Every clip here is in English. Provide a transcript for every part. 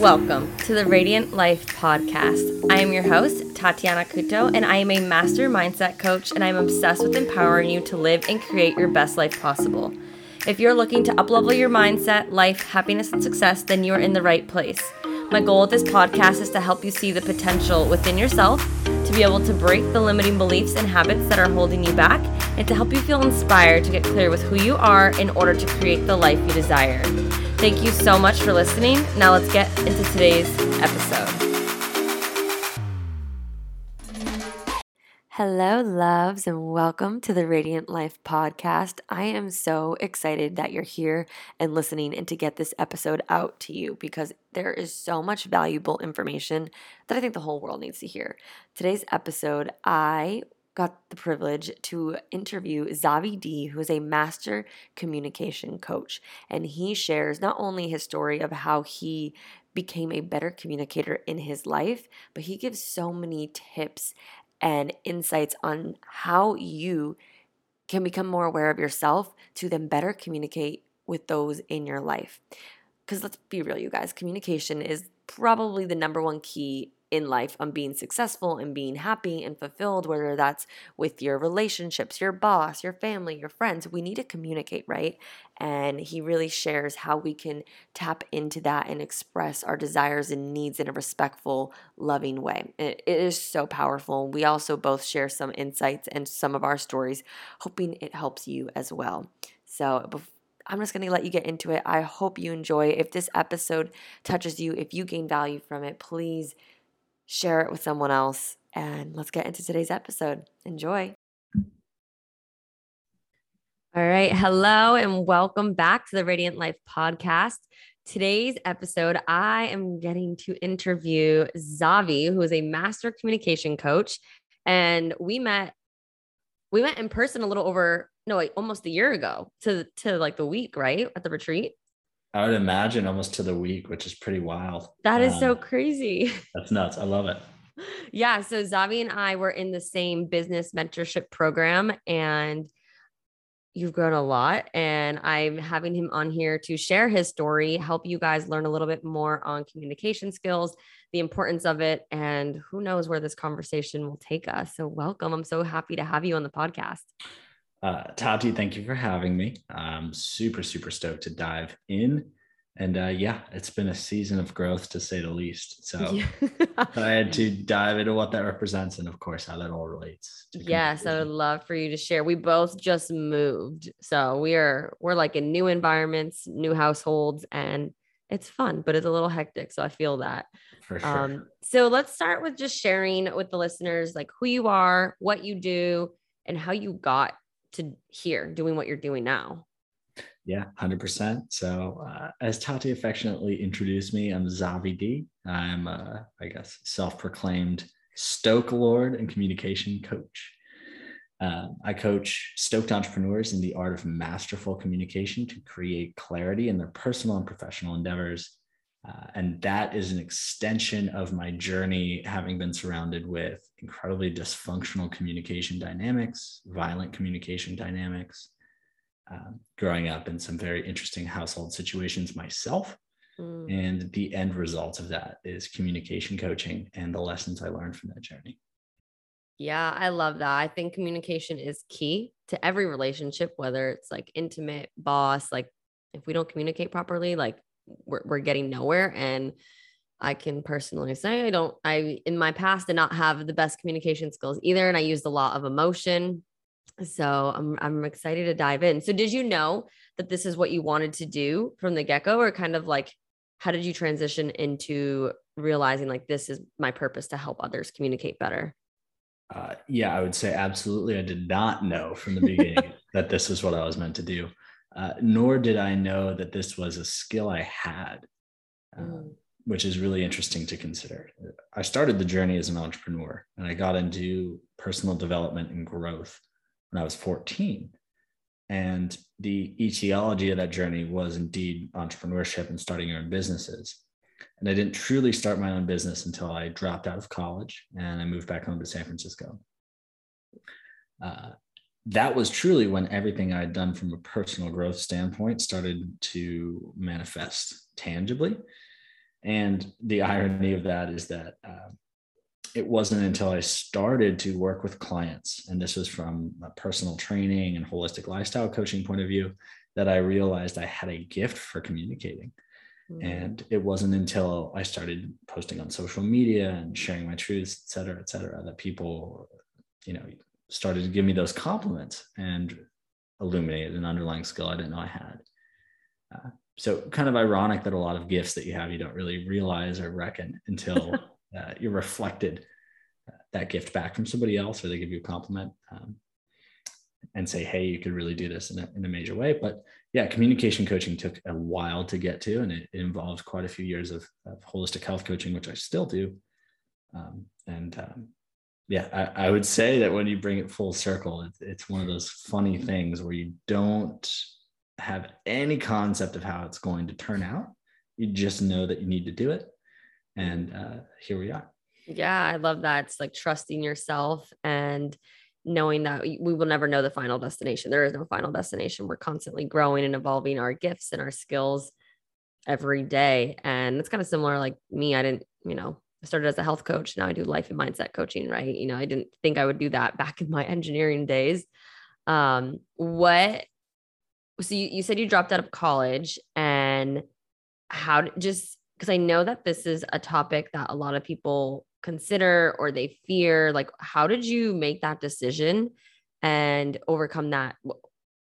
Welcome to the Radiant Life Podcast. I am your host, Tatiana Couto, and I am a master mindset coach, and I'm obsessed with empowering you to live and create your best life possible. If you're looking to uplevel your mindset, life, happiness, and success, then you are in the right place. My goal with this podcast is to help you see the potential within yourself, to be able to break the limiting beliefs and habits that are holding you back, and to help you feel inspired to get clear with who you are in order to create the life you desire. Thank you so much for listening. Now let's get into today's episode. Hello, loves, and welcome to the Radiant Life podcast. I am so excited that you're here and listening and to get this episode out to you because there is so much valuable information that I think the whole world needs to hear. Today's episode, I got the privilege to interview Xavi D, who is a master communication coach. And he shares not only his story of how he became a better communicator in his life, but he gives so many tips and insights on how you can become more aware of yourself to then better communicate with those in your life. Because let's be real, you guys, communication is probably the number one key in life on being successful and being happy and fulfilled, whether that's with your relationships, your boss, your family, your friends. We need to communicate, right? And he really shares how we can tap into that and express our desires and needs in a respectful, loving way. it is so powerful. We also both share some insights and some of our stories, hoping it helps you as well. So, I'm just going to let you get into it. I hope you enjoy. If this episode touches you, if you gain value from it, please share it with someone else, and let's get into today's episode. Enjoy. All right. Hello, and welcome back to the Radiant Life podcast. Today's episode, I am getting to interview Xavi, who is a master communication coach. And we met, we met in person a little over, no, like almost a year ago to, to like the week, right? At the retreat. I would imagine almost to the week, which is pretty wild. That is um, so crazy. That's nuts. I love it. Yeah. So Xavi and I were in the same business mentorship program and you've grown a lot. And I'm having him on here to share his story, help you guys learn a little bit more on communication skills, the importance of it, and who knows where this conversation will take us. So, welcome. I'm so happy to have you on the podcast. Uh, Tati, thank you for having me. I'm super, super stoked to dive in. And uh, yeah, it's been a season of growth to say the least. So yeah. I had to dive into what that represents and, of course, how that all relates. Yes, I would love for you to share. We both just moved. So we are, we're like in new environments, new households, and it's fun, but it's a little hectic. So I feel that. For sure. Um, so let's start with just sharing with the listeners like who you are, what you do, and how you got to here doing what you're doing now? Yeah, 100%. So, uh, as Tati affectionately introduced me, I'm Xavi D. I'm, uh, I guess, self proclaimed Stoke Lord and communication coach. Uh, I coach stoked entrepreneurs in the art of masterful communication to create clarity in their personal and professional endeavors. Uh, and that is an extension of my journey, having been surrounded with incredibly dysfunctional communication dynamics, violent communication dynamics, um, growing up in some very interesting household situations myself. Mm. And the end result of that is communication coaching and the lessons I learned from that journey. Yeah, I love that. I think communication is key to every relationship, whether it's like intimate, boss, like if we don't communicate properly, like we're, we're getting nowhere. And I can personally say I don't, I, in my past, did not have the best communication skills either. And I used a lot of emotion. So I'm, I'm excited to dive in. So did you know that this is what you wanted to do from the get go or kind of like, how did you transition into realizing like this is my purpose to help others communicate better? Uh, yeah, I would say absolutely. I did not know from the beginning that this was what I was meant to do uh, nor did I know that this was a skill I had, uh, mm. which is really interesting to consider. I started the journey as an entrepreneur and I got into personal development and growth when I was 14. And the etiology of that journey was indeed entrepreneurship and starting your own businesses. And I didn't truly start my own business until I dropped out of college and I moved back home to San Francisco. Uh, that was truly when everything I had done from a personal growth standpoint started to manifest tangibly. And the irony of that is that uh, it wasn't until I started to work with clients, and this was from a personal training and holistic lifestyle coaching point of view, that I realized I had a gift for communicating. Mm-hmm. And it wasn't until I started posting on social media and sharing my truths, et cetera, et cetera, that people, you know, started to give me those compliments and illuminated an underlying skill I didn't know I had. Uh, so kind of ironic that a lot of gifts that you have you don't really realize or reckon until uh, you're reflected uh, that gift back from somebody else or they give you a compliment um, and say hey you could really do this in a, in a major way but yeah communication coaching took a while to get to and it, it involved quite a few years of, of, holistic health coaching which i still do um, and um, yeah I, I, would say that when you bring it full circle it, it's one of those funny things where you don't have any concept of how it's going to turn out. You just know that you need to do it. And uh, here we are. Yeah i love that. It's like trusting yourself and knowing that we will never know the final destination. There is no final destination. We're constantly growing and evolving our gifts and our skills every day. And it's kind of similar like me i didn't you know I started as a health coach now i do life and mindset coaching right you know i didn't think i would do that back in my engineering days um what so you, you said you dropped out of college and how just because I know that this is a topic that a lot of people consider or they fear. Like, how did you make that decision and overcome that?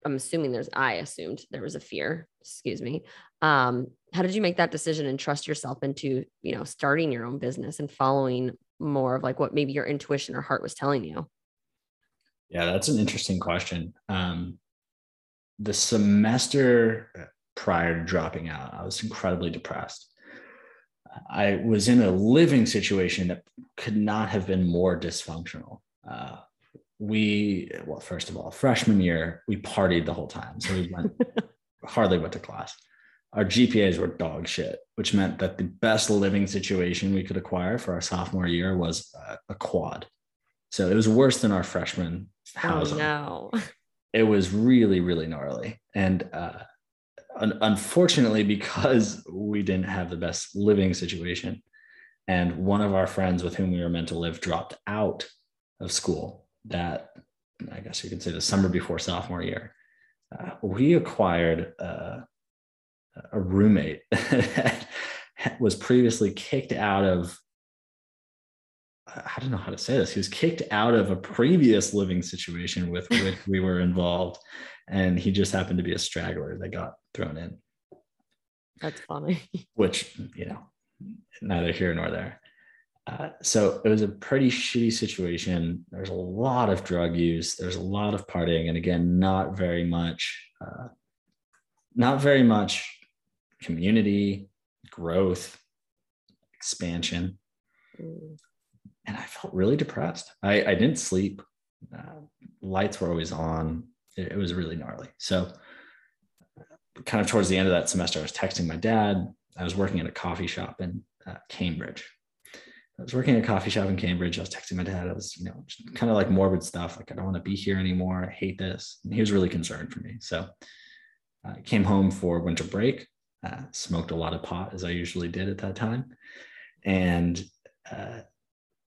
I'm assuming there's, I assumed there was a fear, excuse me. Um, how did you make that decision and trust yourself into, you know, starting your own business and following more of like what maybe your intuition or heart was telling you? Yeah, that's an interesting question. Um, the semester prior to dropping out, I was incredibly depressed. I was in a living situation that could not have been more dysfunctional. Uh, we, well, first of all, freshman year, we partied the whole time. So we went, hardly went to class. Our GPAs were dog shit, which meant that the best living situation we could acquire for our sophomore year was a, a quad. So it was worse than our freshman housing. Oh, no. It was really, really gnarly. And uh, unfortunately, because we didn't have the best living situation, and one of our friends with whom we were meant to live dropped out of school that I guess you could say the summer before sophomore year, uh, we acquired uh, a roommate that was previously kicked out of I don't know how to say this. He was kicked out of a previous living situation with which we were involved, and he just happened to be a straggler that got thrown in. That's funny. Which you know, neither here nor there. Uh, so it was a pretty shitty situation. There's a lot of drug use. There's a lot of partying, and again, not very much, uh, not very much community growth, expansion. Mm and I felt really depressed. I, I didn't sleep. Uh, lights were always on. It, it was really gnarly. So, kind of towards the end of that semester, I was texting my dad. I was working at a coffee shop in uh, Cambridge. I was working at a coffee shop in Cambridge. I was texting my dad. I was, you know, kind of like morbid stuff. Like, I don't want to be here anymore. I hate this. And he was really concerned for me. So I came home for winter break, uh, smoked a lot of pot as I usually did at that time. And uh,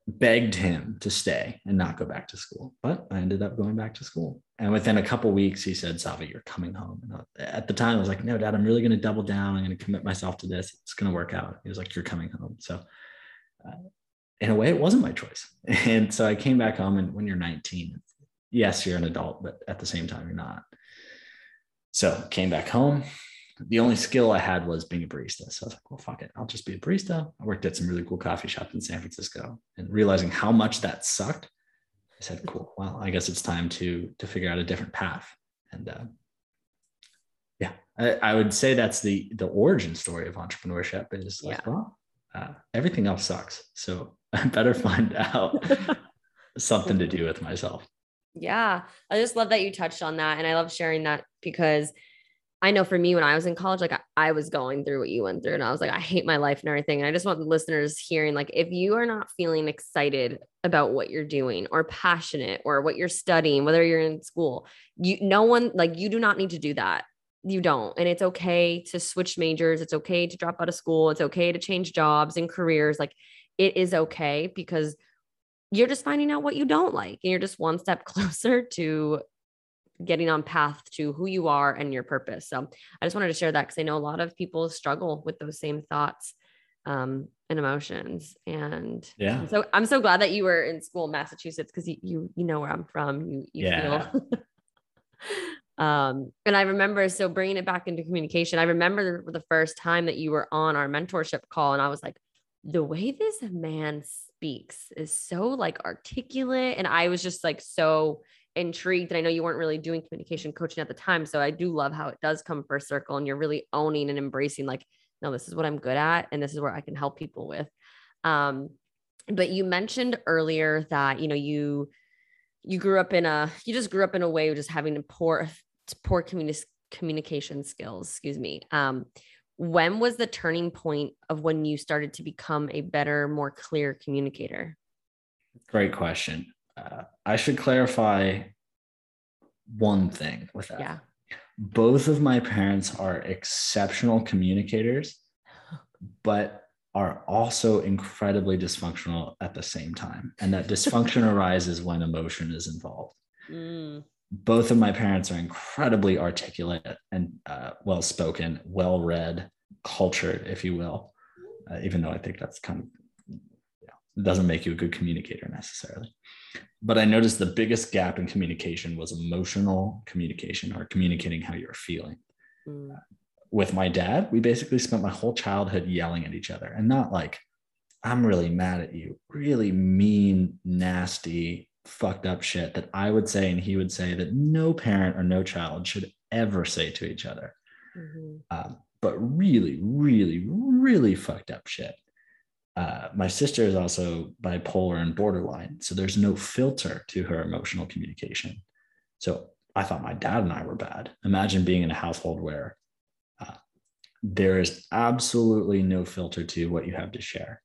begged him to stay and not go back to school. But I ended up going back to school. And within a couple weeks, he said, Savi, you're coming home. And at the time, I was like, no, dad, I'm really going to double down. I'm going to commit myself to this. It's going to work out. He was like, you're coming home. So, uh, in a way, it wasn't my choice. And so I came back home. And when you're 19, yes, you're an adult, but at the same time, you're not. So came back home, the only skill I had was being a barista. So I was like, well, fuck it. I'll just be a barista. I worked at some really cool coffee shops in San Francisco and realizing how much that sucked. I said, cool. Well, I guess it's time to, to figure out a different path. And uh, yeah, I, I, would say that's the, the origin story of entrepreneurship is like, yeah. well, uh, everything else sucks. So I better find out something to do with myself. Yeah. I just love that you touched on that. And I love sharing that because I know for me, when I was in college, like I, I, was going through what you went through, and I was like, I hate my life and everything. And I just want the listeners hearing, like, if you are not feeling excited about what you're doing or passionate or what you're studying, whether you're in school, you, no one, like, you do not need to do that. you don't. And it's okay to switch majors. It's okay to drop out of school. It's okay to change jobs and careers. Like it is okay because you're just finding out what you don't like. And you're just one step closer to getting on path to who you are and your purpose. So I just wanted to share that because I know a lot of people struggle with those same thoughts um, and emotions. And yeah, so I'm so glad that you were in school in Massachusetts because you, you you know where I'm from. You you yeah. feel. um, and I remember so bringing it back into communication. I remember the, the first time that you were on our mentorship call, and I was like, the way this man speaks is so like articulate, and I was just like so intrigued. And I know you weren't really doing communication coaching at the time. So I do love how it does come first circle and you're really owning and embracing, like, no, this is what I'm good at. And this is where I can help people with. Um, but you mentioned earlier that, you know, you, you grew up in a, you just grew up in a way of just having poor, poor communi- communication skills, excuse me. Um, when was the turning point of when you started to become a better, more clear communicator? Great question. Uh, I should clarify one thing with that. Yeah. Both of my parents are exceptional communicators, but are also incredibly dysfunctional at the same time. And that dysfunction arises when emotion is involved. Mm. Both of my parents are incredibly articulate and uh, well spoken, well read, cultured, if you will, uh, even though I think that's kind of doesn't make you a good communicator necessarily. But I noticed the biggest gap in communication was emotional communication or communicating how you're feeling. Mm. With my dad, we basically spent my whole childhood yelling at each other and not like, I'm really mad at you, really mean, nasty, fucked up shit that I would say and he would say that no parent or no child should ever say to each other. Mm-hmm. Um, but really, really, really fucked up shit uh, my sister is also bipolar and borderline. So there's no filter to her emotional communication. So I thought my dad and I were bad. Imagine being in a household where uh, there is absolutely no filter to what you have to share.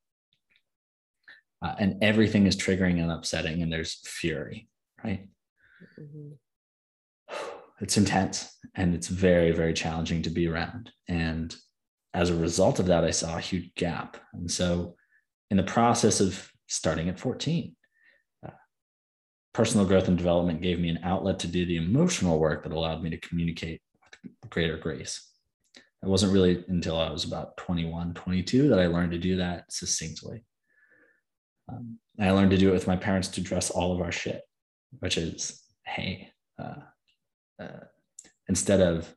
Uh, and everything is triggering and upsetting, and there's fury, right? Mm-hmm. It's intense and it's very, very challenging to be around. And as a result of that, I saw a huge gap. And so, in the process of starting at 14, uh, personal growth and development gave me an outlet to do the emotional work that allowed me to communicate with greater grace. It wasn't really until I was about 21, 22 that I learned to do that succinctly. Um, I learned to do it with my parents to dress all of our shit, which is, hey, uh, uh, instead of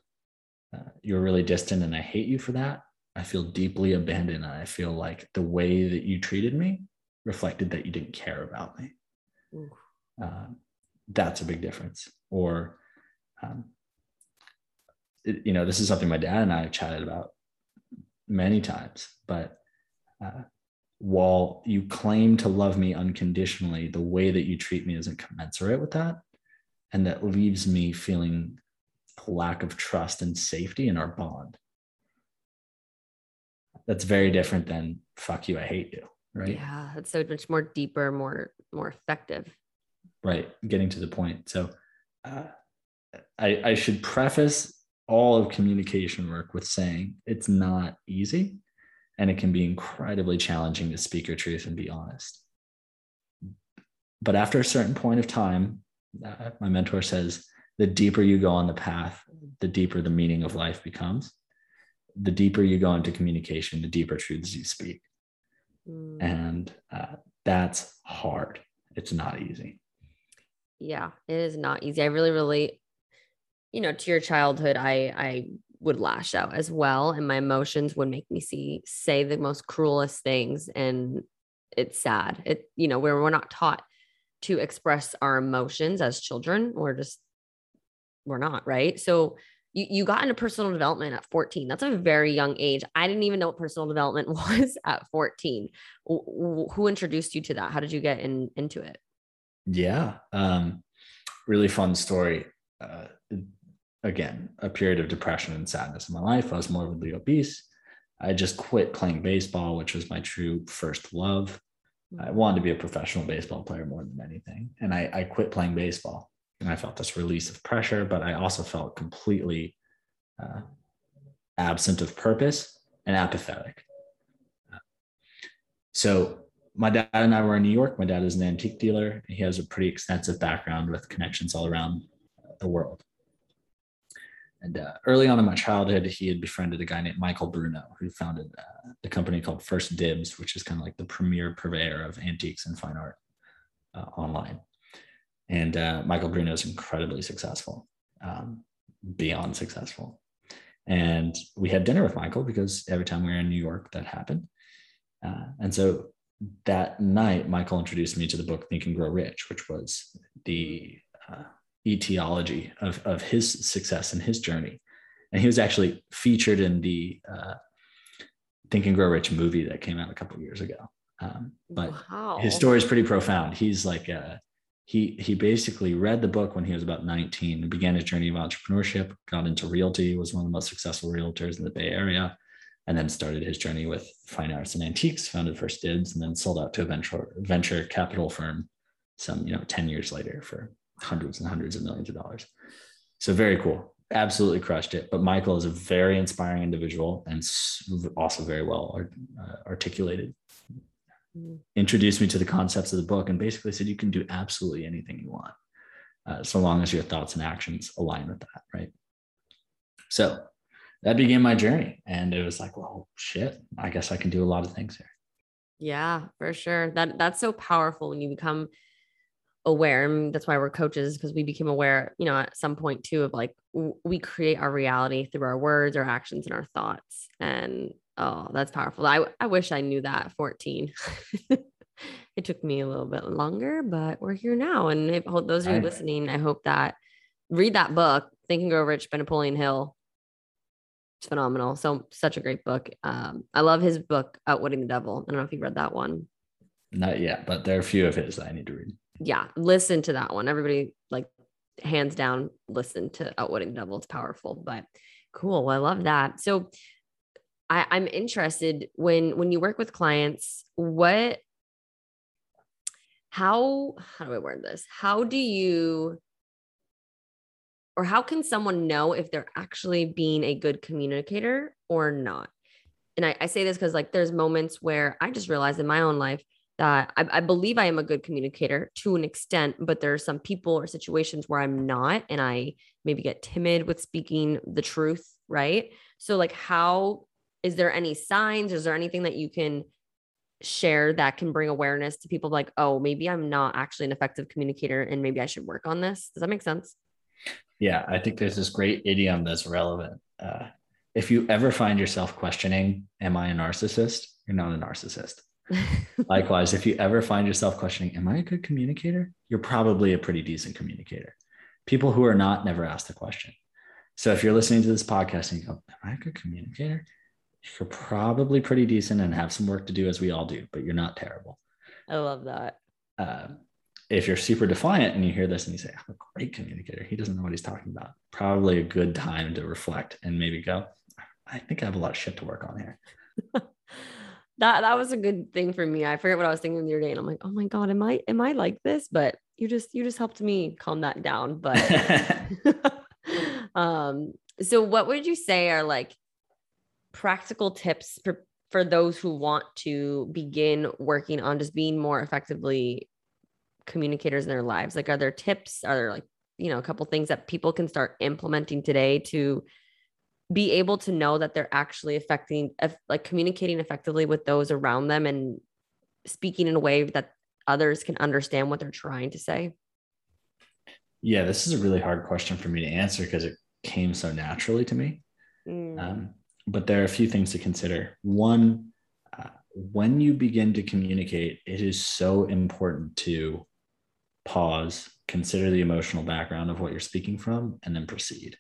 uh, you're really distant and I hate you for that, I feel deeply abandoned. And I feel like the way that you treated me reflected that you didn't care about me. Um, that's a big difference. Or, um, it, you know, this is something my dad and I have chatted about many times, but uh, while you claim to love me unconditionally, the way that you treat me isn't commensurate with that. And that leaves me feeling a lack of trust and safety in our bond that's very different than fuck you, I hate you. Right. Yeah. It's so much more deeper, more, more effective. Right. Getting to the point. So uh, I, I should preface all of communication work with saying it's not easy and it can be incredibly challenging to speak your truth and be honest. But after a certain point of time, uh, my mentor says, the deeper you go on the path, the deeper the meaning of life becomes the deeper you go into communication, the deeper truths you speak. Mm. And uh, that's hard. It's not easy. Yeah, it is not easy. I really, really, you know, to your childhood, I, I would lash out as well. And my emotions would make me see, say the most cruelest things. And it's sad. It, you know, where we're not taught to express our emotions as children. We're just, we're not, right? So you, you got into personal development at 14. That's a very young age. I didn't even know what personal development was at 14. Who introduced you to that? How did you get in, into it? Yeah. Um, really fun story. Uh, again, a period of depression and sadness in my life. I was morbidly obese. I just quit playing baseball, which was my true first love. I mm-hmm. wanted to be a professional baseball player more than anything. And I, I quit playing baseball and I felt this release of pressure, but I also felt completely uh, absent of purpose, and apathetic. So my dad and I were in New York. My dad is an antique dealer. He has a pretty extensive background with connections all around the world. And uh, early on in my childhood, he had befriended a guy named Michael Bruno, who founded uh, a company called First Dibs, which is kind of like the premier purveyor of antiques and fine art uh, online. And uh, Michael Bruno is incredibly successful, um, beyond successful. And we had dinner with Michael because every time we were in New York, that happened. Uh, and so that night, Michael introduced me to the book Think and Grow Rich, which was the uh, etiology of, of his success and his journey. And he was actually featured in the uh, Think and Grow Rich movie that came out a couple years ago. Um, but wow. his story is pretty profound. He's like, a, uh, he he basically read the book when he was about 19 and began his journey of entrepreneurship, got into realty, was one of the most successful realtors in the Bay Area, and then started his journey with fine arts and antiques, founded First Dibs, and then sold out to a venture venture capital firm some, you know, 10 years later for hundreds and hundreds of millions of dollars. So very cool. Absolutely crushed it. But Michael is a very inspiring individual and also very well uh, articulated. Mm-hmm. Introduced me to the concepts of the book and basically said you can do absolutely anything you want, uh, so long as your thoughts and actions align with that, right? So that began my journey, and it was like, well, shit, I guess I can do a lot of things here. Yeah, for sure. That that's so powerful when you become aware and that's why we're coaches because we became aware you know at some point too of like we create our reality through our words our actions and our thoughts. And oh that's powerful. I, I wish i knew that 14 it took me a little bit longer but we're here now. And if those of you listening i hope that read that book think and grow rich by napoleon hill. It's phenomenal. So such a great book. Um, i love his book outwitting the devil. I don't know if you read that one. Not yet but there are a few of his that i need to read yeah, listen to that one. Everybody like hands down listen to Outwitting the Devil. It's powerful, but cool. Well, I love that. So I, I'm interested when when you work with clients, what how how do I word this? How do you or how can someone know if they're actually being a good communicator or not? And I, I say this because like there's moments where I just realized in my own life that I, I, believe I am a good communicator to an extent, but there are some people or situations where I'm not, and I maybe get timid with speaking the truth, right? So, like, how is there any signs? Is there anything that you can share that can bring awareness to people like, oh, maybe I'm not actually an effective communicator and maybe I should work on this? Does that make sense? Yeah, I think there's this great idiom that's relevant. Uh, if you ever find yourself questioning, Am I a narcissist? You're not a narcissist Likewise, if you ever find yourself questioning, Am I a good communicator? You're probably a pretty decent communicator. People who are not never ask the question. So if you're listening to this podcast and you go, Am I a good communicator? You're probably pretty decent and have some work to do, as we all do, but you're not terrible. I love that. Uh, if you're super defiant and you hear this and you say, I'm a great communicator, he doesn't know what he's talking about. Probably a good time to reflect and maybe go, I think I have a lot of shit to work on here. that that was a good thing for me. I forget what I was thinking the other day, and I'm like, oh my god, am I am I like this? But you just you just helped me calm that down. But um, so what would you say are like practical tips for for those who want to begin working on just being more effectively communicators in their lives? Like, are there tips? Are there like you know a couple things that people can start implementing today to be able to know that they're actually affecting like communicating effectively with those around them and speaking in a way that others can understand what they're trying to say yeah this is a really hard question for me to answer because it came so naturally to me mm. um, but there are a few things to consider one uh, when you begin to communicate it is so important to pause consider the emotional background of what you're speaking from and then proceed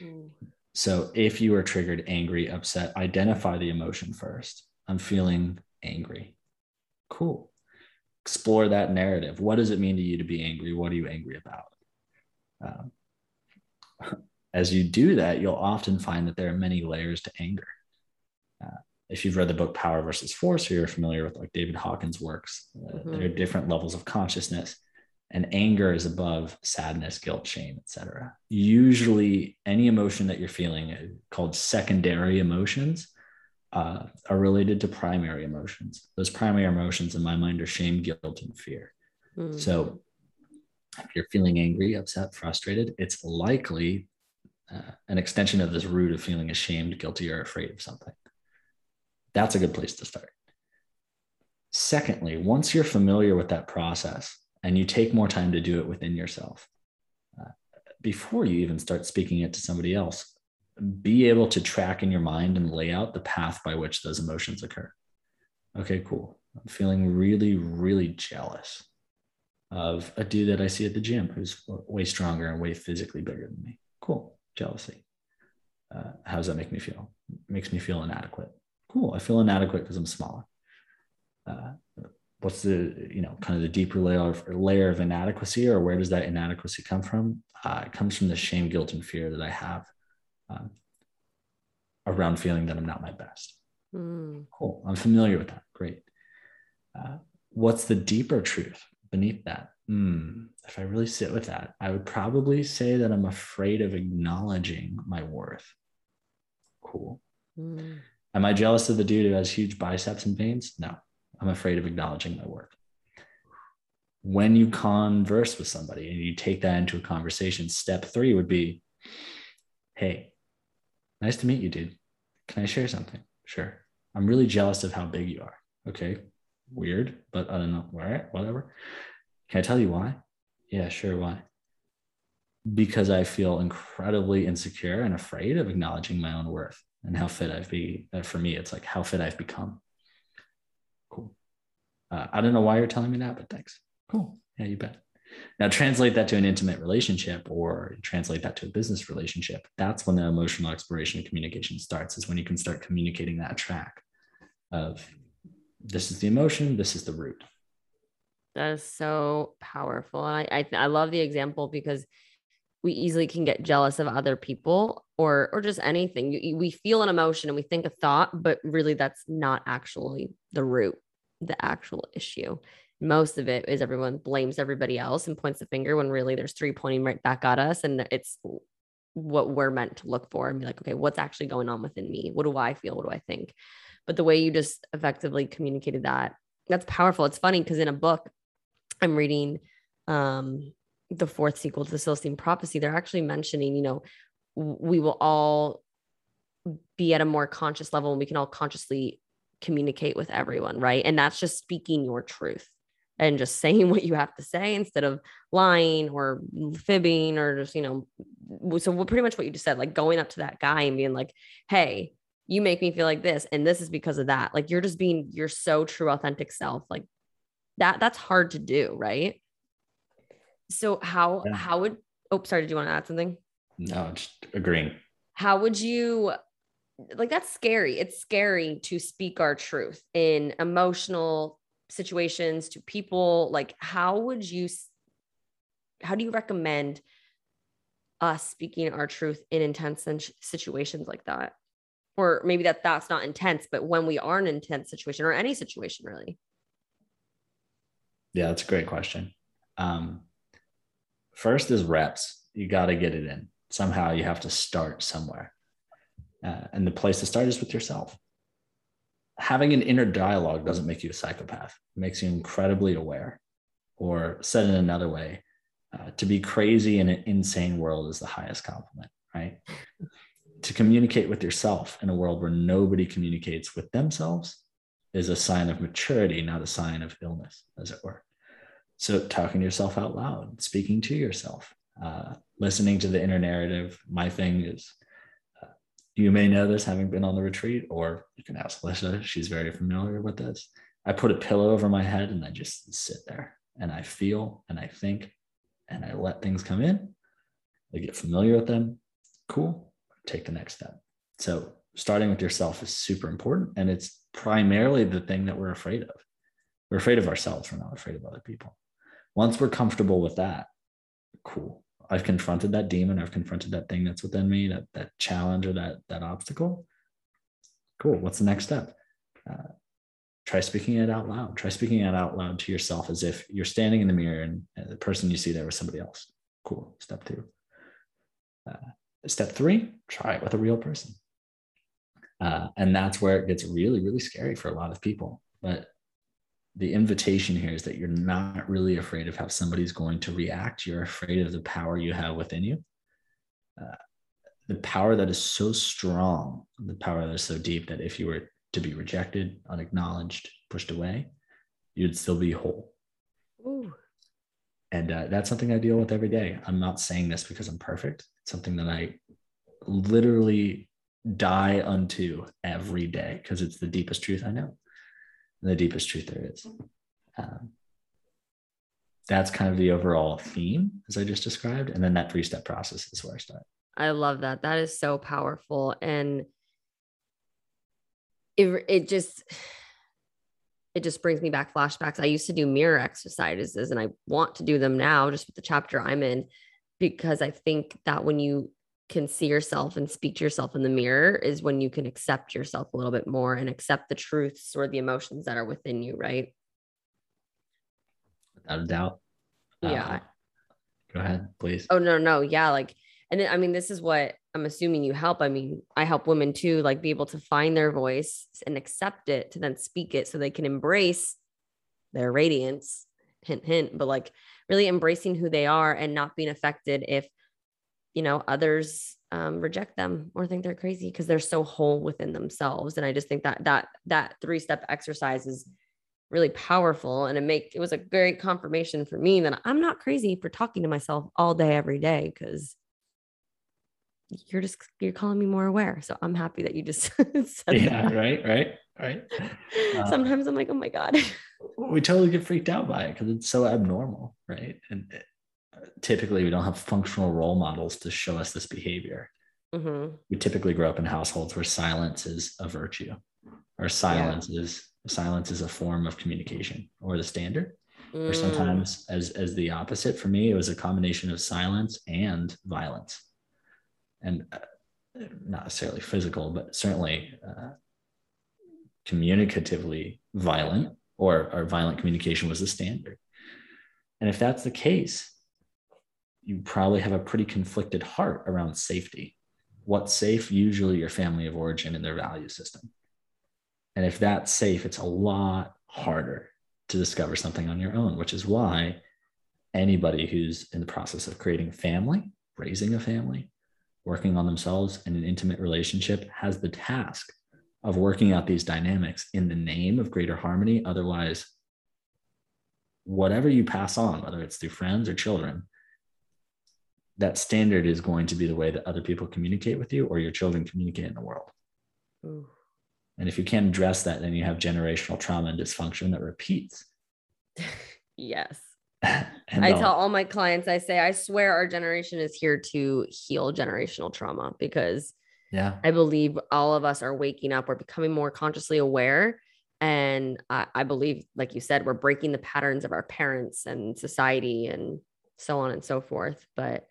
mm. So if you are triggered, angry, upset, identify the emotion first. I'm feeling angry. Cool. Explore that narrative. What does it mean to you to be angry? What are you angry about? Um, as you do that, you'll often find that there are many layers to anger. Uh, if you've read the book Power versus Force, or you're familiar with like David Hawkins' works, uh, mm-hmm. there are different levels of consciousness. And anger is above sadness guilt shame etc usually any emotion that you're feeling uh, called secondary emotions uh, are related to primary emotions. Those primary emotions in my mind are shame guilt and fear. Mm. so if you're feeling angry upset frustrated it's likely uh, an extension of this root of feeling ashamed guilty or afraid of something. That's a good place to start. Secondly once you're familiar with that process and you take more time to do it within yourself uh, before you even start speaking it to somebody else be able to track in your mind and lay out the path by which those emotions occur. Okay cool. I'm feeling really really jealous of a dude that i see at the gym who's way stronger and way physically bigger than me. Cool. Jealousy. Uh, how does that make me feel? It makes me feel inadequate. Cool. I feel inadequate because i'm smaller. Uh, what's the you know kind of the deeper layer of, layer of inadequacy or where does that inadequacy come from? Uh, it comes from the shame guilt and fear that i have um, around feeling that i'm not my best. Mm. cool. I'm familiar with that. Great. Uh, what's the deeper truth beneath that? Mm, if i really sit with that i would probably say that i'm afraid of acknowledging my worth. Cool. Mm. am i jealous of the dude who has huge biceps and veins? No I'm afraid of acknowledging my work. When you converse with somebody and you take that into a conversation, step three would be Hey, nice to meet you, dude. Can I share something? Sure. I'm really jealous of how big you are. Okay. Weird, but I don't know. All right, whatever. Can I tell you why? Yeah, sure. Why? Because I feel incredibly insecure and afraid of acknowledging my own worth and how fit I've be. Uh, for me, it's like how fit I've become. Cool. Uh, I don't know why you're telling me that, but thanks. Cool. Yeah, you bet. Now translate that to an intimate relationship or translate that to a business relationship. That's when the emotional exploration of communication starts, is when you can start communicating that track of this is the emotion, this is the root. That is so powerful. And I, I, I love the example because we easily can get jealous of other people or or just anything. We feel an emotion and we think a thought, but really that's not actually the root the actual issue. Most of it is everyone blames everybody else and points the finger when really there's three pointing right back at us. And it's what we're meant to look for and be like, okay, what's actually going on within me? What do I feel? What do I think? But the way you just effectively communicated that, that's powerful. It's funny because in a book I'm reading, um, the fourth sequel to the Celestine prophecy, they're actually mentioning, you know, we will all be at a more conscious level and we can all consciously communicate with everyone, right? And that's just speaking your truth and just saying what you have to say instead of lying or fibbing or just, you know, so pretty much what you just said, like going up to that guy and being like, hey, you make me feel like this and this is because of that. Like you're just being your so true authentic self. Like that that's hard to do, right? So how yeah. how would oh sorry, did you want to add something? No, just agreeing. How would you like that's scary. It's scary to speak our truth in emotional situations to people. Like, how would you, how do you recommend us speaking our truth in intense situations like that? Or maybe that that's not intense, but when we are in an intense situation or any situation really. Yeah, that's a great question. Um, first is reps. You got to get it in. Somehow you have to start somewhere. Uh, and the place to start is with yourself. Having an inner dialogue doesn't make you a psychopath, it makes you incredibly aware. Or said in another way, uh, to be crazy in an insane world is the highest compliment, right? to communicate with yourself in a world where nobody communicates with themselves is a sign of maturity, not a sign of illness, as it were. So, talking to yourself out loud, speaking to yourself, uh, listening to the inner narrative. My thing is you may know this having been on the retreat, or you can ask Lisha. She's very familiar with this. I put a pillow over my head and I just sit there and I feel and I think and I let things come in. I get familiar with them. Cool. Take the next step. So, starting with yourself is super important. And it's primarily the thing that we're afraid of. We're afraid of ourselves. We're not afraid of other people. Once we're comfortable with that, cool. I've confronted that demon. I've confronted that thing that's within me, that that challenge or that that obstacle. Cool. What's the next step? Uh, try speaking it out loud. Try speaking it out loud to yourself as if you're standing in the mirror and the person you see there was somebody else. Cool. Step two. Uh, step three, try it with a real person. Uh, and that's where it gets really, really scary for a lot of people. But the invitation here is that you're not really afraid of how somebody's going to react. You're afraid of the power you have within you. Uh, the power that is so strong, the power that is so deep that if you were to be rejected, unacknowledged, pushed away, you'd still be whole. Ooh. And uh, that's something I deal with every day. I'm not saying this because I'm perfect. It's something that I literally die unto every day because it's the deepest truth I know, the deepest truth there is. Um, that's kind of the overall theme as I just described. And then that three step process is where I start. I love that. That is so powerful. And it, it just, it just brings me back flashbacks. I used to do mirror exercises and I want to do them now just with the chapter I'm in because I think that when you can see yourself and speak to yourself in the mirror is when you can accept yourself a little bit more and accept the truths or the emotions that are within you, right? Without a doubt. Yeah. Uh, go ahead, please. Oh, no, no. Yeah. Like, and then, I mean, this is what I'm assuming you help. I mean, I help women too, like be able to find their voice and accept it to then speak it so they can embrace their radiance. Hint, hint, but like really embracing who they are and not being affected if you know others um, reject them or think they're crazy because they're so whole within themselves. And i just think that that that three step exercise is really powerful. And it make it was a great confirmation for me that i'm not crazy for talking to myself all day every day because you're just you're calling me more aware. So i'm happy that you just said yeah that. right right right. Uh, sometimes i'm like oh my god. we totally get freaked out by it because it's so abnormal right? And typically we don't have functional role models to show us this behavior. Mm-hmm. We typically grow up in households where silence is a virtue, or silence yeah. is silence is a form of communication or the standard. Mm. Or sometimes as as the opposite. For me, it was a combination of silence and violence, and uh, not necessarily physical, but certainly uh, communicatively violent, or or violent communication was the standard. And if that's the case, you probably have a pretty conflicted heart around safety. What's safe? Usually your family of origin and their value system. And if that's safe, it's a lot harder to discover something on your own, which is why anybody who's in the process of creating family, raising a family, working on themselves in an intimate relationship has the task of working out these dynamics in the name of greater harmony. Otherwise, whatever you pass on, whether it's through friends or children, that standard is going to be the way that other people communicate with you or your children communicate in the world. Ooh. And if you can't address that, then you have generational trauma and dysfunction that repeats. yes. I tell all my clients, I say, I swear our generation is here to heal generational trauma because yeah, I believe all of us are waking up, we're becoming more consciously aware. And I, I believe, like you said, we're breaking the patterns of our parents and society and so on and so forth. But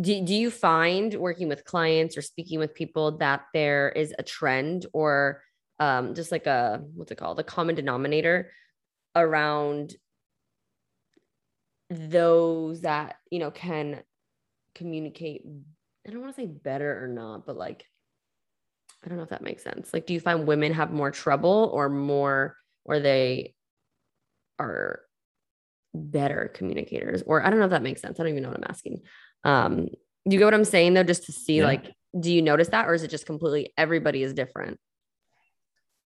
do, do you find working with clients or speaking with people that there is a trend or um, just like a what's it called a common denominator around those that you know can communicate i don't want to say better or not but like i don't know if that makes sense. Like do you find women have more trouble or more or they are better communicators? Or i don't know if that makes sense. I don't even know what i'm asking um, you get what I'm saying though? Just to see yeah. like, do you notice that, or is it just completely everybody is different?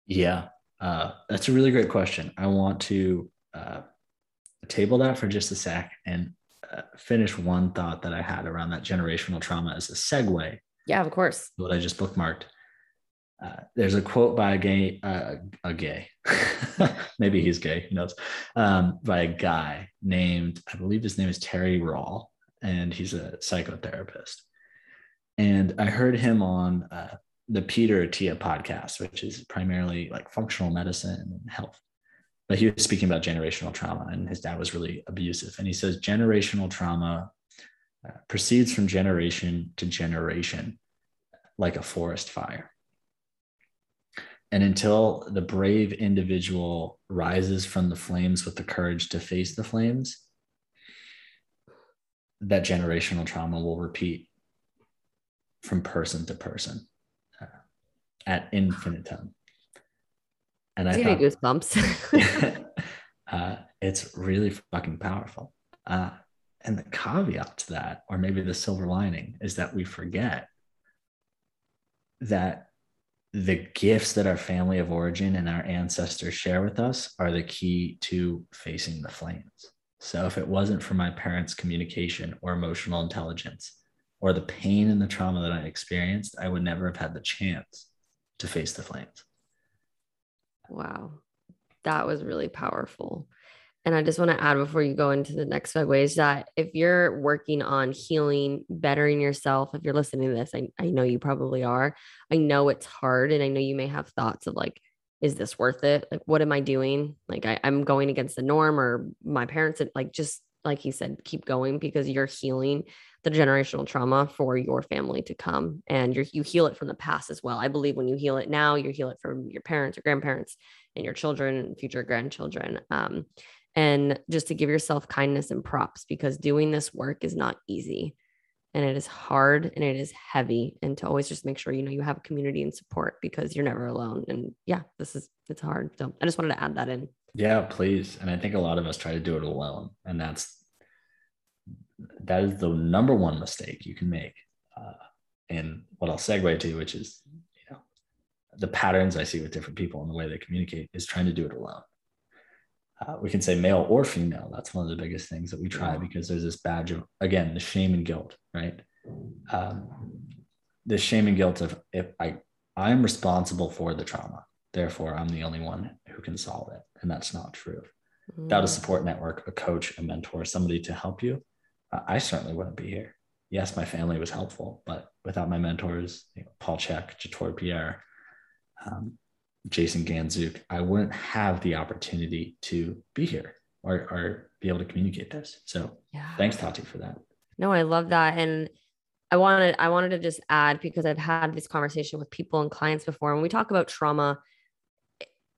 Yeah, uh, that's a really great question. I want to uh, table that for just a sec and uh, finish one thought that I had around that generational trauma as a segue. Yeah, of course. What I just bookmarked. Uh, there's a quote by a gay, uh, a gay, maybe he's gay, who knows, um, by a guy named, I believe his name is Terry Real and he's a psychotherapist. And I heard him on uh, the Peter Attia podcast, which is primarily like functional medicine and health. But he was speaking about generational trauma, and his dad was really abusive. And he says generational trauma uh, proceeds from generation to generation like a forest fire. and until the brave individual rises from the flames with the courage to face the flames, that generational trauma will repeat from person to person uh, ad infinitum. And I thought, goosebumps. uh, it's really fucking powerful. Uh, and the caveat to that, or maybe the silver lining, is that we forget that the gifts that our family of origin and our ancestors share with us are the key to facing the flames. So if it wasn't for my parents' communication or emotional intelligence or the pain and the trauma that I experienced, I would never have had the chance to face the flames. Wow. That was really powerful. And I just want to add before you go into the next segue is that if you're working on healing, bettering yourself, if you're listening to this, I, I know you probably are. I know it's hard. And I know you may have thoughts of like, is this worth it? Like, what am I doing? Like, I, I'm going against the norm or my parents, like, just like he said, keep going because you're healing the generational trauma for your family to come and you you heal it from the past as well. I believe when you heal it now, you heal it from your parents or grandparents and your children and future grandchildren. Um, and just to give yourself kindness and props because doing this work is not easy and it is hard and it is heavy and to always just make sure you know you have a community and support because you're never alone and yeah this is it's hard so i just wanted to add that in. Yeah please and i think a lot of us try to do it alone and that's that is the number one mistake you can make uh, and what i'll segue to which is you know the patterns i see with different people and the way they communicate is trying to do it alone uh, we can say male or female. That's one of the biggest things that we try because there's this badge of, again, the shame and guilt, right? Um, the shame and guilt of if I, I'm responsible for the trauma, therefore I'm the only one who can solve it. And that's not true. Mm. Without a support network, a coach, a mentor, somebody to help you, uh, I certainly wouldn't be here. Yes, my family was helpful, but without my mentors, you know, Paul Chek, Jator Pierre, um, Jason Ganzuk, I wouldn't have the opportunity to be here or, or be able to communicate this. So yeah. thanks, Tati, for that. No, I love that. And I wanted I wanted to just add because I've had this conversation with people and clients before. When we talk about trauma,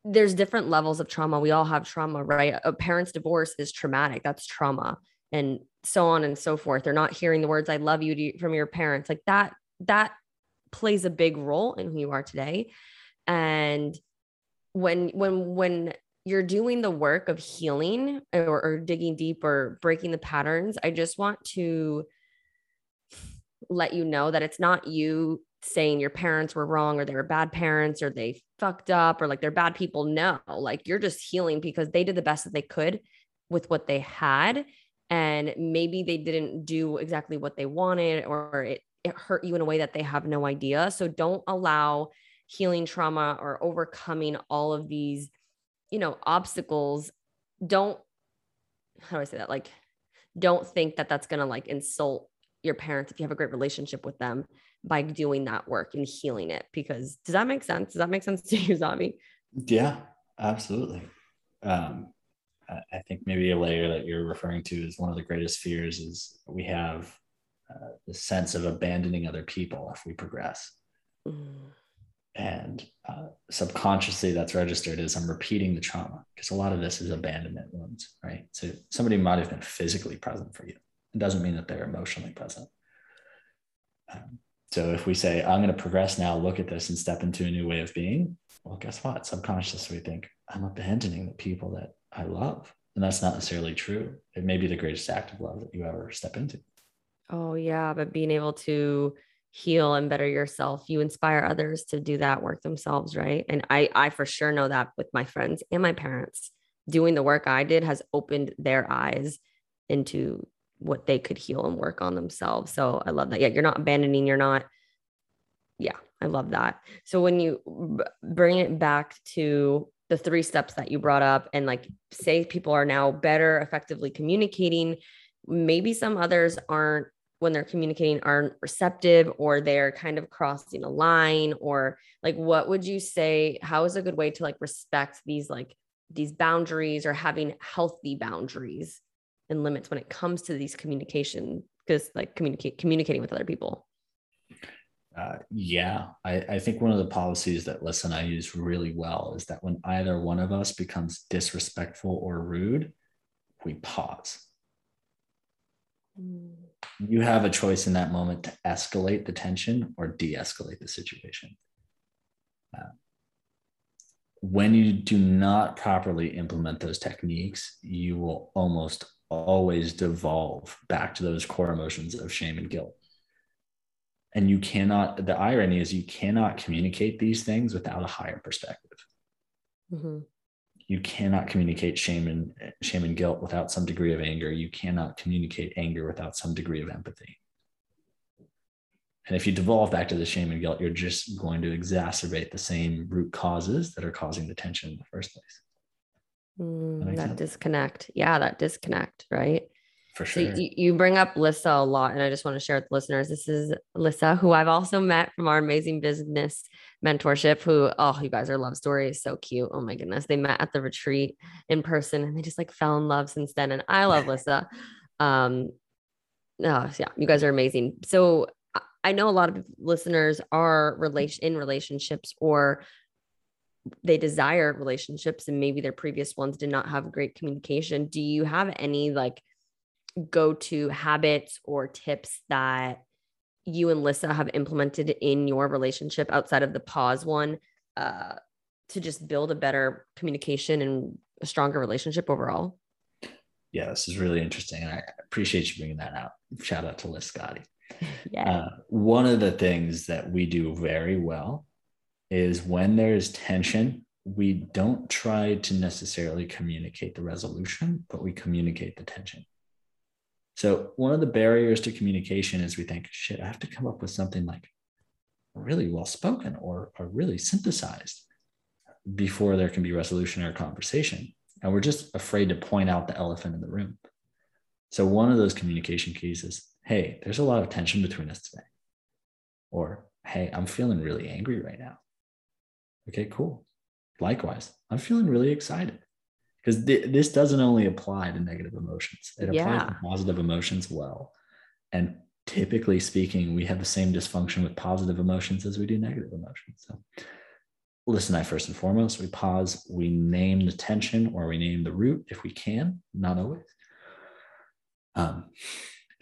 there's different levels of trauma. We all have trauma, right? A parent's divorce is traumatic. That's trauma. And so on and so forth. They're not hearing the words "I love you" to, from your parents. Like that, that plays a big role in who you are today and when when when you're doing the work of healing or, or digging deep or breaking the patterns i just want to let you know that it's not you saying your parents were wrong or they were bad parents or they fucked up or like they're bad people. No, like you're just healing because they did the best that they could with what they had. And maybe they didn't do exactly what they wanted or it, it hurt you in a way that they have no idea. So don't allow healing trauma or overcoming all of these, you know, obstacles, don't, how do I say that? Like, don't think that that's going to like insult your parents if you have a great relationship with them by doing that work and healing it. Because does that make sense? Does that make sense to you, Xavi? Yeah, absolutely. Um, I think maybe a layer that you're referring to is one of the greatest fears is we have uh, the sense of abandoning other people if we progress. Mm and uh, subconsciously that's registered as i'm repeating the trauma because a lot of this is abandonment wounds right? So somebody might have been physically present for you. It doesn't mean that they're emotionally present. Um, so if we say i'm going to progress now look at this and step into a new way of being well guess what? Subconsciously we think i'm abandoning the people that i love. And that's not necessarily true. It may be the greatest act of love that you ever step into. Oh yeah but being able to heal and better yourself you inspire others to do that work themselves right? And i i for sure know that with my friends and my parents doing the work i did has opened their eyes into what they could heal and work on themselves. So i love that. Yeah you're not abandoning you're not yeah i love that. So when you b- bring it back to the three steps that you brought up and like say people are now better effectively communicating maybe some others aren't when they're communicating aren't receptive or they're kind of crossing a line or like what would you say how is a good way to like respect these like these boundaries or having healthy boundaries and limits when it comes to these communication because like communicate communicating with other people Uh, yeah, I, I think one of the policies that Lissa and I use really well is that when either one of us becomes disrespectful or rude, we pause. Mm. You have a choice in that moment to escalate the tension or de escalate the situation. Uh, when you do not properly implement those techniques, you will almost always devolve back to those core emotions of shame and guilt. And you cannot, the irony is, you cannot communicate these things without a higher perspective. Mm-hmm. You cannot communicate shame and shame and guilt without some degree of anger. You cannot communicate anger without some degree of empathy. And if you devolve back to the shame and guilt, you're just going to exacerbate the same root causes that are causing the tension in the first place. Mm, that, that disconnect. Yeah, that disconnect, right? For sure. So you, you bring up Lissa a lot, and I just want to share with the listeners. This is Lissa, who I've also met from our amazing business mentorship. Who, oh, you guys are love stories, so cute. Oh my goodness, they met at the retreat in person, and they just like fell in love since then. And I love Lissa. Um, oh yeah, you guys are amazing. So I know a lot of listeners are relation in relationships or they desire relationships and maybe their previous ones did not have great communication. Do you have any like go to habits or tips that you and Lissa have implemented in your relationship outside of the pause one uh, to just build a better communication and a stronger relationship overall? Yeah, this is really interesting. And I appreciate you bringing that out. Shout out to Liz Scotty. yeah. Uh, one of the things that we do very well is when there's tension, we don't try to necessarily communicate the resolution, but we communicate the tension. So, one of the barriers to communication is we think, shit, I have to come up with something like really well spoken or, or really synthesized before there can be resolution or conversation. And we're just afraid to point out the elephant in the room. So, one of those communication keys is hey, there's a lot of tension between us today. Or, hey, I'm feeling really angry right now. Okay, cool. Likewise, I'm feeling really excited because th- this doesn't only apply to negative emotions, it applies yeah. to positive emotions well. And typically speaking, we have the same dysfunction with positive emotions as we do negative emotions. So, listen, I first and foremost, we pause, we name the tension or we name the root if we can, not always. Um,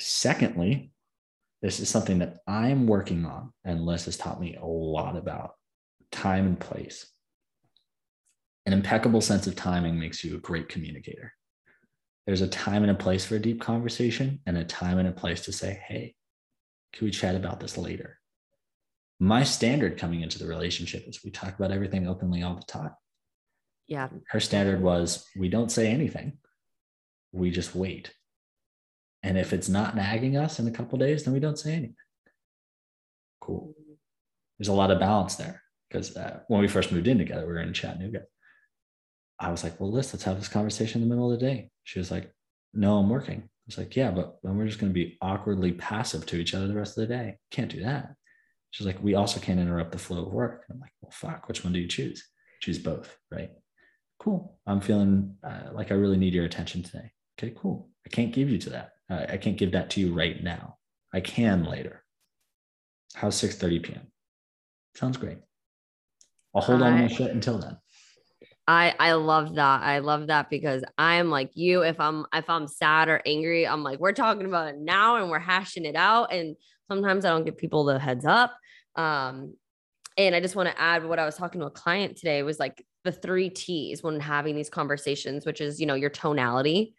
Secondly, this is something that I'm working on, and Liz has taught me a lot about time and place. An impeccable sense of timing makes you a great communicator. There's a time and a place for a deep conversation, and a time and a place to say, hey, can we chat about this later? My standard coming into the relationship is we talk about everything openly all the time. Yeah. Her standard was we don't say anything, we just wait. And if it's not nagging us in a couple days, then we don't say anything. Cool. There's a lot of balance there because uh, when we first moved in together, we were in Chattanooga. I was like, well, Liz, let's have this conversation in the middle of the day. She was like, no, I'm working. I was like, yeah, but then we're just going to be awkwardly passive to each other the rest of the day. Can't do that. She's like, we also can't interrupt the flow of work. I'm like, well, fuck, which one do you choose? Choose both, right? Cool. I'm feeling uh, like I really need your attention today. Okay, cool. I can't give you to that. Uh, I can't give that to you right now. I can later. How's 6:30 p.m.? Sounds great. I'll hold I, on my shit until then. I I love that. I love that because I'm like you. If I'm if I'm sad or angry, I'm like we're talking about it now and we're hashing it out. And sometimes I don't give people the heads up. Um, and I just want to add what I was talking to a client today was like the three T's when having these conversations, which is you know your tonality,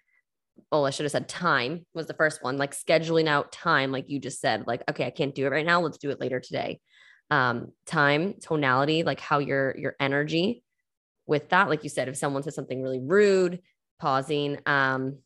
well, I should have said time was the first one, like scheduling out time, like you just said, like, okay, I can't do it right now. Let's do it later today. Um, time, tonality, like how your your energy with that, like you said, if someone says something really rude, pausing, um,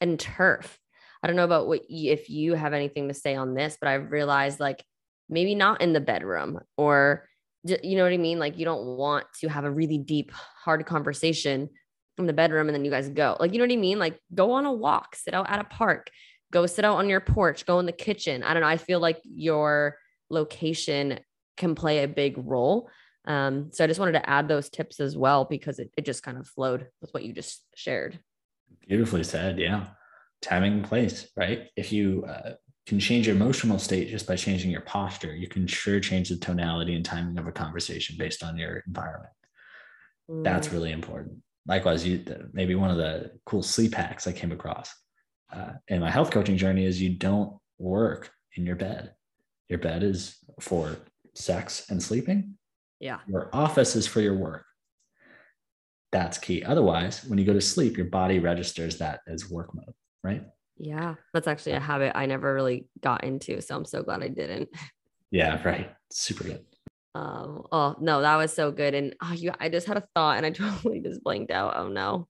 and turf. I don't know about what if you have anything to say on this, but I've realized like maybe not in the bedroom or you know what I mean? Like you don't want to have a really deep, hard conversation in the bedroom and then you guys go. Like, you know what I mean? Like, go on a walk, sit out at a park, go sit out on your porch, go in the kitchen. I don't know. I feel like your location can play a big role. Um, so I just wanted to add those tips as well because it, it just kind of flowed with what you just shared. Beautifully said. Yeah. Timing and place, right? If you uh, can change your emotional state just by changing your posture. You can sure change the tonality and timing of a conversation based on your environment. Mm. That's really important. Likewise, you maybe one of the cool sleep hacks I came across uh, in my health coaching journey is you don't work in your bed. Your bed is for sex and sleeping. Yeah. Your office is for your work. That's key. Otherwise, when you go to sleep, your body registers that as work mode, right? Yeah, that's actually a habit I never really got into. So I'm so glad I didn't. Yeah, right. Super good. Um, oh no, that was so good. And oh, you, I just had a thought and I totally just blanked out. Oh no.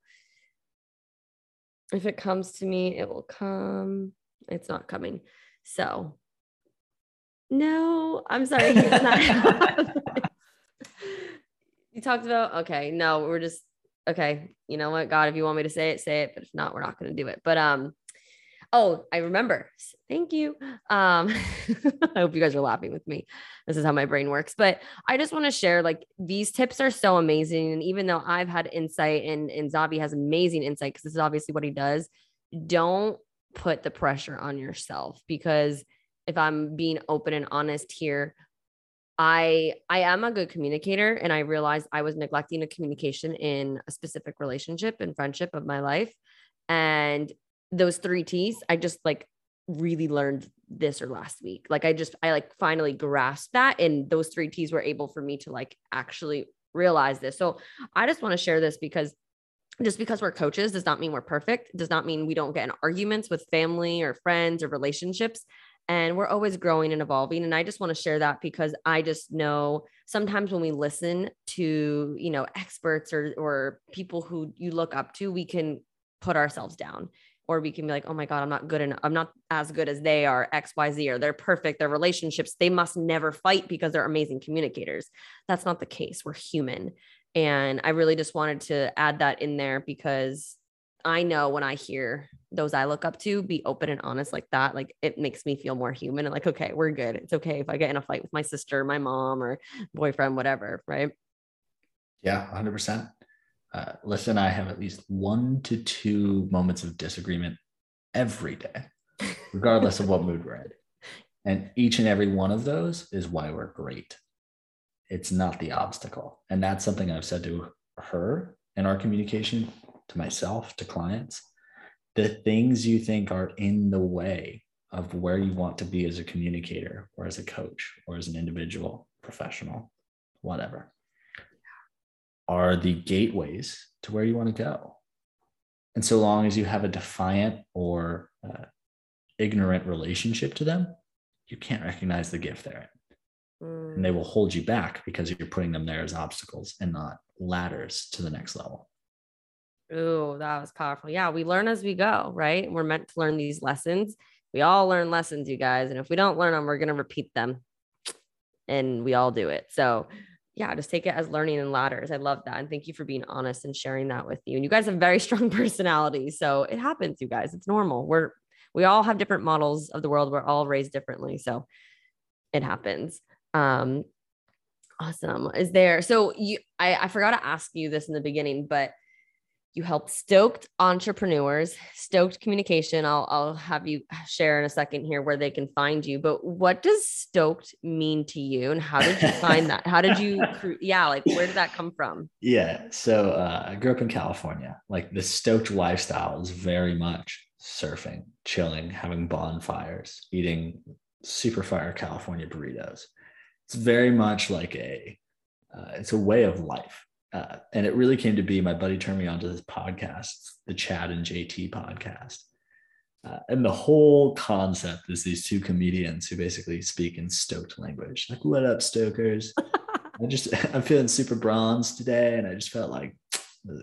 If it comes to me, it will come. It's not coming. So no, I'm sorry. you talked about okay, no, we're just okay. You know what, God, if you want me to say it, say it. But if not, we're not going to do it. But um, Oh, I remember. Thank you. Um, I hope you guys are laughing with me. This is how my brain works. But I just want to share like these tips are so amazing. And even though I've had insight and, and Xavi has amazing insight, because this is obviously what he does, don't put the pressure on yourself because if I'm being open and honest here, I I am a good communicator and I realized I was neglecting a communication in a specific relationship and friendship of my life. And those three T's, I just like really learned this or last week. Like I just I like finally grasped that and those three T's were able for me to like actually realize this. So I just want to share this because just because we're coaches does not mean we're perfect. does not mean we don't get in arguments with family or friends or relationships. And we're always growing and evolving. And I just want to share that because I just know sometimes when we listen to, you know, experts or or people who you look up to, we can put ourselves down or we can be like oh my god i'm not good enough i'm not as good as they are xyz or they're perfect their relationships they must never fight because they're amazing communicators that's not the case we're human and i really just wanted to add that in there because i know when i hear those i look up to be open and honest like that like it makes me feel more human and like okay we're good it's okay if i get in a fight with my sister my mom or boyfriend whatever right yeah 100% uh, Lisa and I have at least one to two moments of disagreement every day, regardless of what mood we're in. And each and every one of those is why we're great. It's not the obstacle. And that's something I've said to her in our communication, to myself, to clients. The things you think are in the way of where you want to be as a communicator or as a coach or as an individual professional, whatever are the gateways to where you want to go. And so long as you have a defiant or uh, ignorant relationship to them, you can't recognize the gift there. Mm. And they will hold you back because you're putting them there as obstacles and not ladders to the next level. Oh, that was powerful. Yeah, we learn as we go, right? We're meant to learn these lessons. We all learn lessons, you guys. And if we don't learn them, we're going to repeat them. And we all do it. So yeah, just take it as learning and ladders. I love that. And thank you for being honest and sharing that with you. And you guys have very strong personalities. So it happens, you guys. It's normal. We're, we all have different models of the world. We're all raised differently. So it happens. Um, awesome. Is there, so you, I, I forgot to ask you this in the beginning, but you help stoked entrepreneurs stoked communication. I'll, I'll have you share in a second here where they can find you but what does stoked mean to you and how did you find that? How did you yeah like where did that come from? Yeah so uh, i grew up in california. Like the stoked lifestyle is very much surfing chilling having bonfires eating super fire california burritos. It's very much like a uh, it's a way of life uh, and it really came to be my buddy turned me onto this podcast, the Chad and JT podcast. Uh, and the whole concept is these two comedians who basically speak in stoked language. Like, what up, stokers? I just, I'm feeling super bronze today. And I just felt like the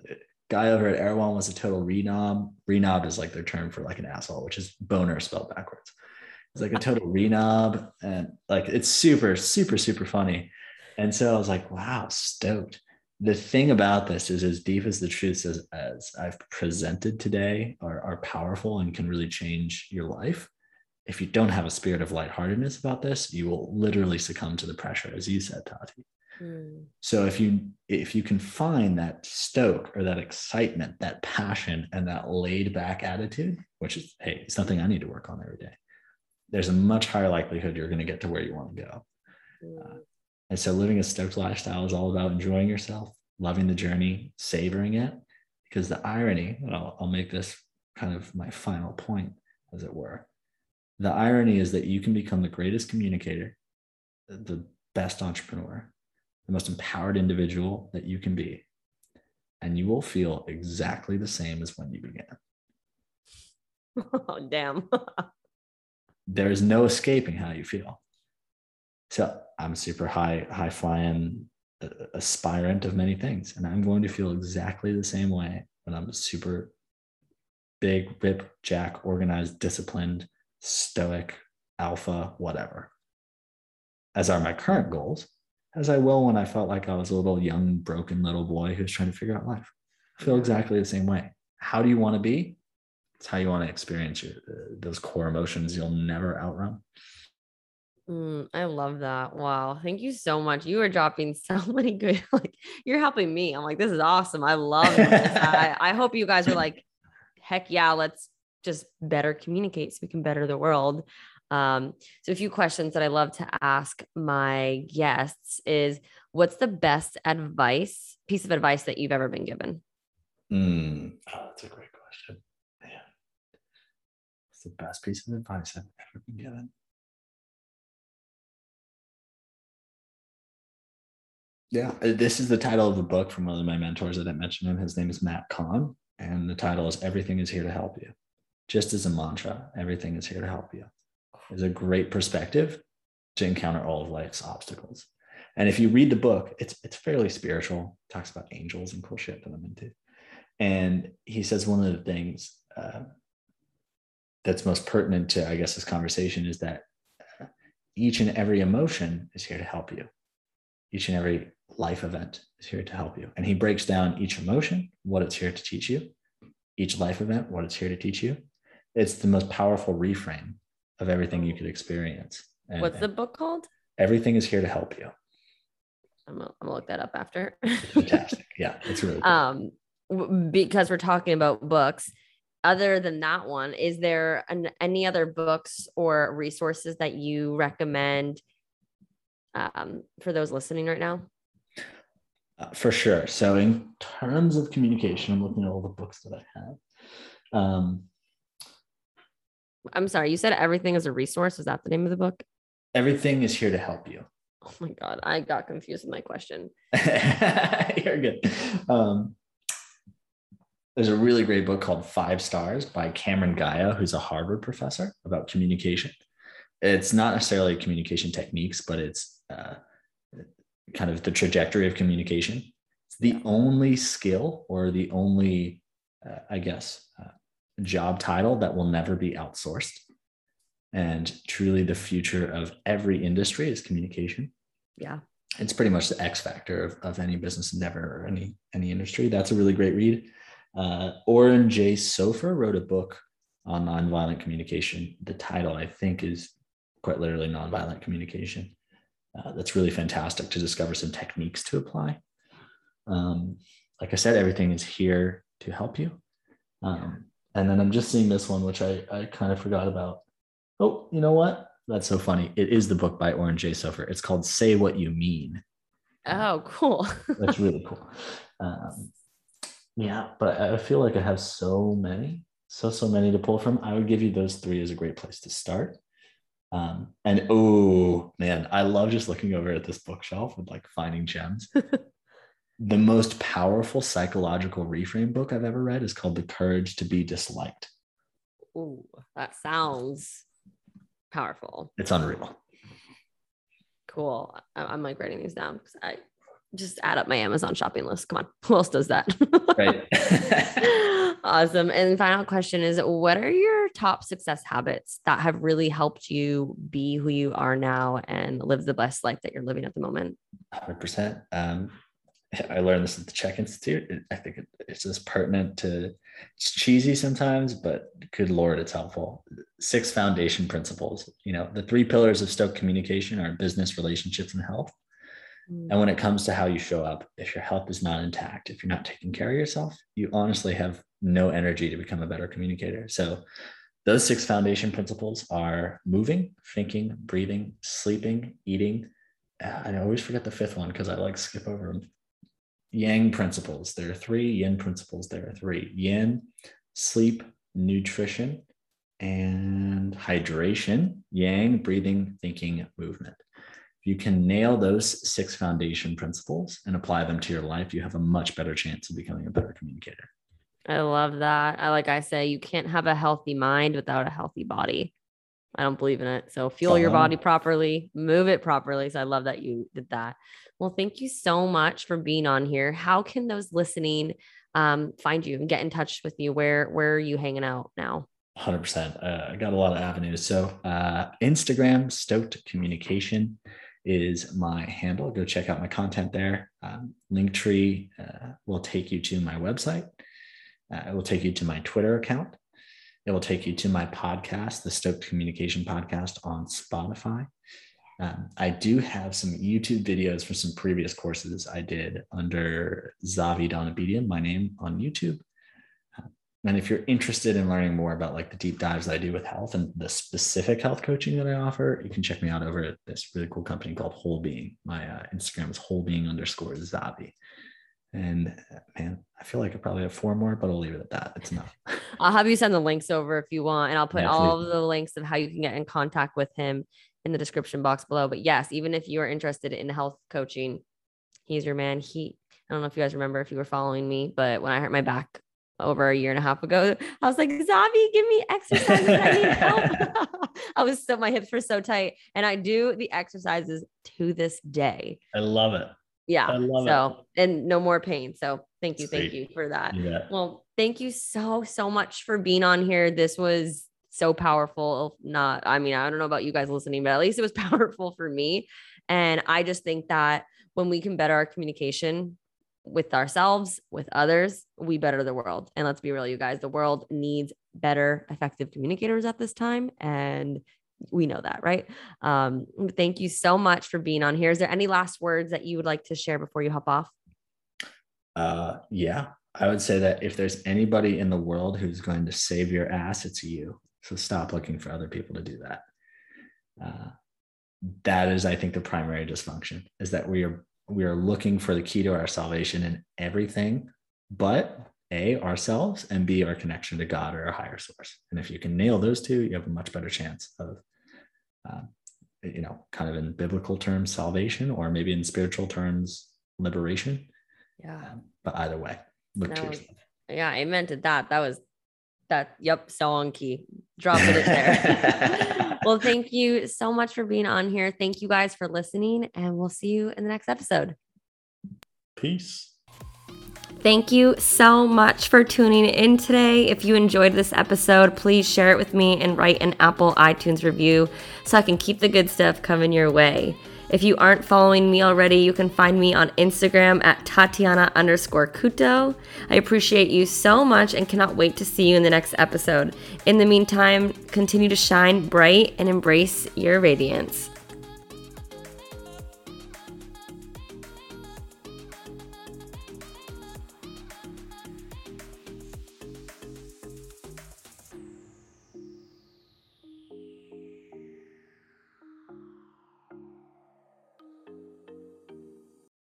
guy over at Erewhon was a total renob. Renob is like their term for like an asshole, which is boner spelled backwards. It's like a total renob. And like, it's super, super, super funny. And so I was like, wow, stoked the thing about this is as deep as the truths as, as I've presented today are, are powerful and can really change your life. If you don't have a spirit of lightheartedness about this, you will literally succumb to the pressure, as you said, Tati. Mm. So if you if you can find that stoke or that excitement, that passion, and that laid back attitude, which is hey, it's something I need to work on every day. there's a much higher likelihood you're going to get to where you want to go. Uh, and so living a stoked lifestyle is all about enjoying yourself, loving the journey, savoring it. Because the irony, and I'll, I'll make this kind of my final point, as it were. The irony is that you can become the greatest communicator, the best entrepreneur, the most empowered individual that you can be. And you will feel exactly the same as when you began. Oh, damn. there is no escaping how you feel. So I'm super high, high flying uh, aspirant of many things. And I'm going to feel exactly the same way when I'm super big, rip, jack, organized, disciplined, stoic, alpha, whatever, as are my current goals, as I will when I felt like I was a little young, broken little boy who's trying to figure out life. I feel exactly the same way. How do you want to be? It's how you want to experience your, uh, those core emotions you'll never outrun. Mm, I love that. Wow. Thank you so much. You are dropping so many good, like, you're helping me. I'm like, this is awesome. I love this. I, I hope you guys are like, heck yeah, let's just better communicate so we can better the world. Um, so a few questions that I love to ask my guests is what's the best advice, piece of advice that you've ever been given? Mm, oh, that's a great question. Yeah. It's the best piece of advice I've ever been given. Yeah, uh, this is the title of the book from one of my mentors that I mentioned him. His name is Matt Kahn, and the title is Everything is Here to Help You. Just as a mantra, everything is here to help you. Is a great perspective to encounter all of life's obstacles. And if you read the book, it's it's fairly spiritual. It talks about angels and cool shit that I'm into. And he says one of the things uh, that's most pertinent to, I guess, this conversation is that uh, each and every emotion is here to help you. Each and every life event is here to help you. And he breaks down each emotion, what it's here to teach you, each life event, what it's here to teach you. It's the most powerful reframe of everything you could experience. And, What's the book called? Everything is here to help you. I'm gonna, I'm gonna look that up after. Fantastic. Yeah, it's really cool. Um, because we're talking about books. Other than that one, is there an, any other books or resources that you recommend um, for those listening right now? Uh, for sure. So, in terms of communication, I'm looking at all the books that I have. Um, I'm sorry, you said everything is a resource. Is that the name of the book? Everything is here to help you. Oh my God, I got confused with my question. You're good. Um, there's a really great book called Five Stars by Carmine Gallo, who's a Harvard professor about communication. It's not necessarily communication techniques, but it's uh, kind of the trajectory of communication. It's the only skill or the only, uh, I guess, uh, job title that will never be outsourced. And truly, the future of every industry is communication. Yeah. It's pretty much the X factor of, of any business endeavor or any any industry. That's a really great read. Uh, Oren J. Sofer wrote a book on nonviolent communication. The title, I think, is quite literally nonviolent communication. Uh, that's really fantastic to discover some techniques to apply. Um, like I said, everything is here to help you. Um, and then I'm just seeing this one, which I, I kind of forgot about. Oh, you know what? That's so funny. It is the book by Oren J. Sofer. It's called Say What You Mean. Oh, cool. That's really cool. Um, yeah, but I feel like I have so many, so, so many to pull from. I would give you those three as a great place to start. Um, and oh man, I love just looking over at this bookshelf with like finding gems. the most powerful psychological reframe book I've ever read is called The Courage to Be Disliked. Ooh, that sounds powerful. It's unreal. Cool. I'm like writing these down because I just add up my Amazon shopping list. Come on. Who else does that? right. awesome. And final question is what are your top success habits that have really helped you be who you are now and live the best life that you're living at the moment? 100%. Um, I learned this at the CHEK Institute. I think it's just pertinent to it's cheesy sometimes, but good Lord, it's helpful. Six foundation principles. You know, the three pillars of Stoke communication are business, relationships, and health. Mm. And when it comes to how you show up, if your health is not intact, if you're not taking care of yourself, you honestly have no energy to become a better communicator. So those six foundation principles are moving, thinking, breathing, sleeping, eating. Uh, I always forget the fifth one because I like skip over them. Yang principles. There are three. Yin principles. There are three. Yin, sleep, nutrition, and hydration. Yang, breathing, thinking, movement. You can nail those six foundation principles and apply them to your life, you have a much better chance of becoming a better communicator. I love that. I like I say, you can't have a healthy mind without a healthy body. I don't believe in it. So fuel your body properly, move it properly. So I love that you did that. Well, thank you so much for being on here. How can those listening um, find you and get in touch with you? Where where are you hanging out now? 100%. Uh, I got a lot of avenues. So uh, Instagram, Stoked Communication is my handle. Go check out my content there. Um, Linktree uh, will take you to my website uh, it will take you to my Twitter account. It will take you to my podcast, the Stoked Communication Podcast on Spotify. Um, I do have some YouTube videos for some previous courses I did under Xavi Donabedian, my name on YouTube. Uh, and if you're interested in learning more about like the deep dives that I do with health and the specific health coaching that I offer, you can check me out over at this really cool company called Whole Being. My uh, Instagram is whole being underscore zabi. And man, I feel like I probably have four more, but I'll leave it at that. It's enough. I'll have you send the links over if you want, and I'll put yeah, all of the links of how you can get in contact with him in the description box below. But yes, even if you are interested in health coaching, he's your man. He, I don't know if you guys remember if you were following me, but when I hurt my back over a year and a half ago, I was like, Xavi, give me exercises. I need help. I was so, my hips were so tight. And I do the exercises to this day. I love it. Yeah. I love it. so, it. and no more pain. So, thank you. Sweet. Thank you for that. Yeah. Well, thank you so, so much for being on here. This was so powerful. Not, I mean, I don't know about you guys listening, but at least it was powerful for me. And I just think that when we can better our communication with ourselves, with others, we better the world. And let's be real, you guys, the world needs better, effective communicators at this time. And we know that, right? Um, thank you so much for being on here. Is there any last words that you would like to share before you hop off? Uh, yeah, I would say that if there's anybody in the world who's going to save your ass, it's you. So stop looking for other people to do that. Uh, that is, I think, the primary dysfunction is that we are we are looking for the key to our salvation in everything, but a ourselves and b our connection to god or our higher source. And if you can nail those two you have a much better chance of uh, you know kind of in biblical terms salvation or maybe in spiritual terms liberation. Yeah. Um, but either way look to yourself. Yeah amen to that that was that yep so on key. Drop it there well thank you so much for being on here thank you guys for listening and we'll see you in the next episode peace Thank you so much for tuning in today. If you enjoyed this episode, please share it with me and write an Apple iTunes review so I can keep the good stuff coming your way. If you aren't following me already, you can find me on Instagram at Tatiana underscore Couto. I appreciate you so much and cannot wait to see you in the next episode. In the meantime, continue to shine bright and embrace your radiance.